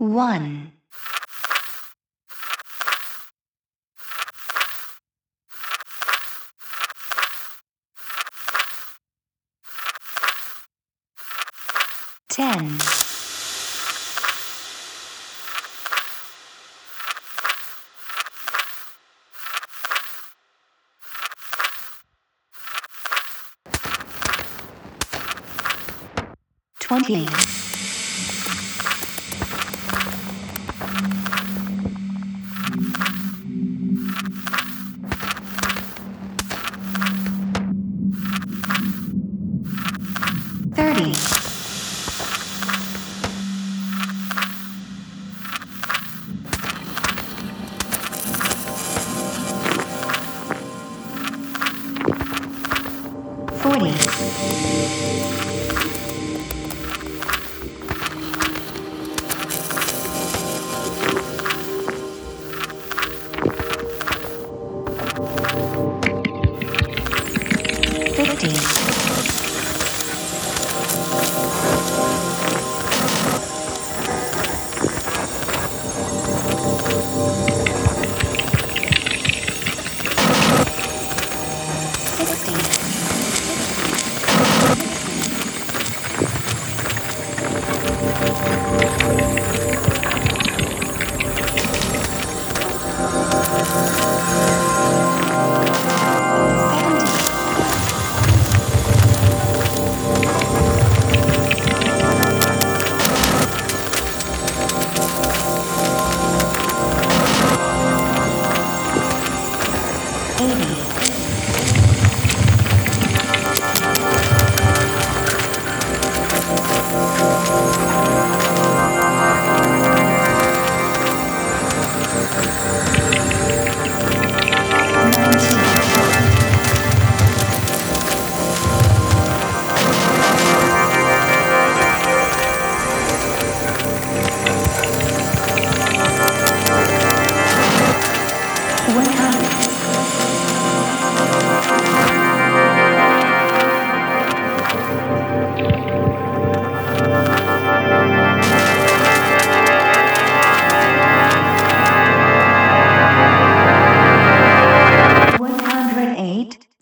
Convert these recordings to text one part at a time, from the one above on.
one, ten, twenty, thirty, forty,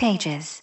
pages.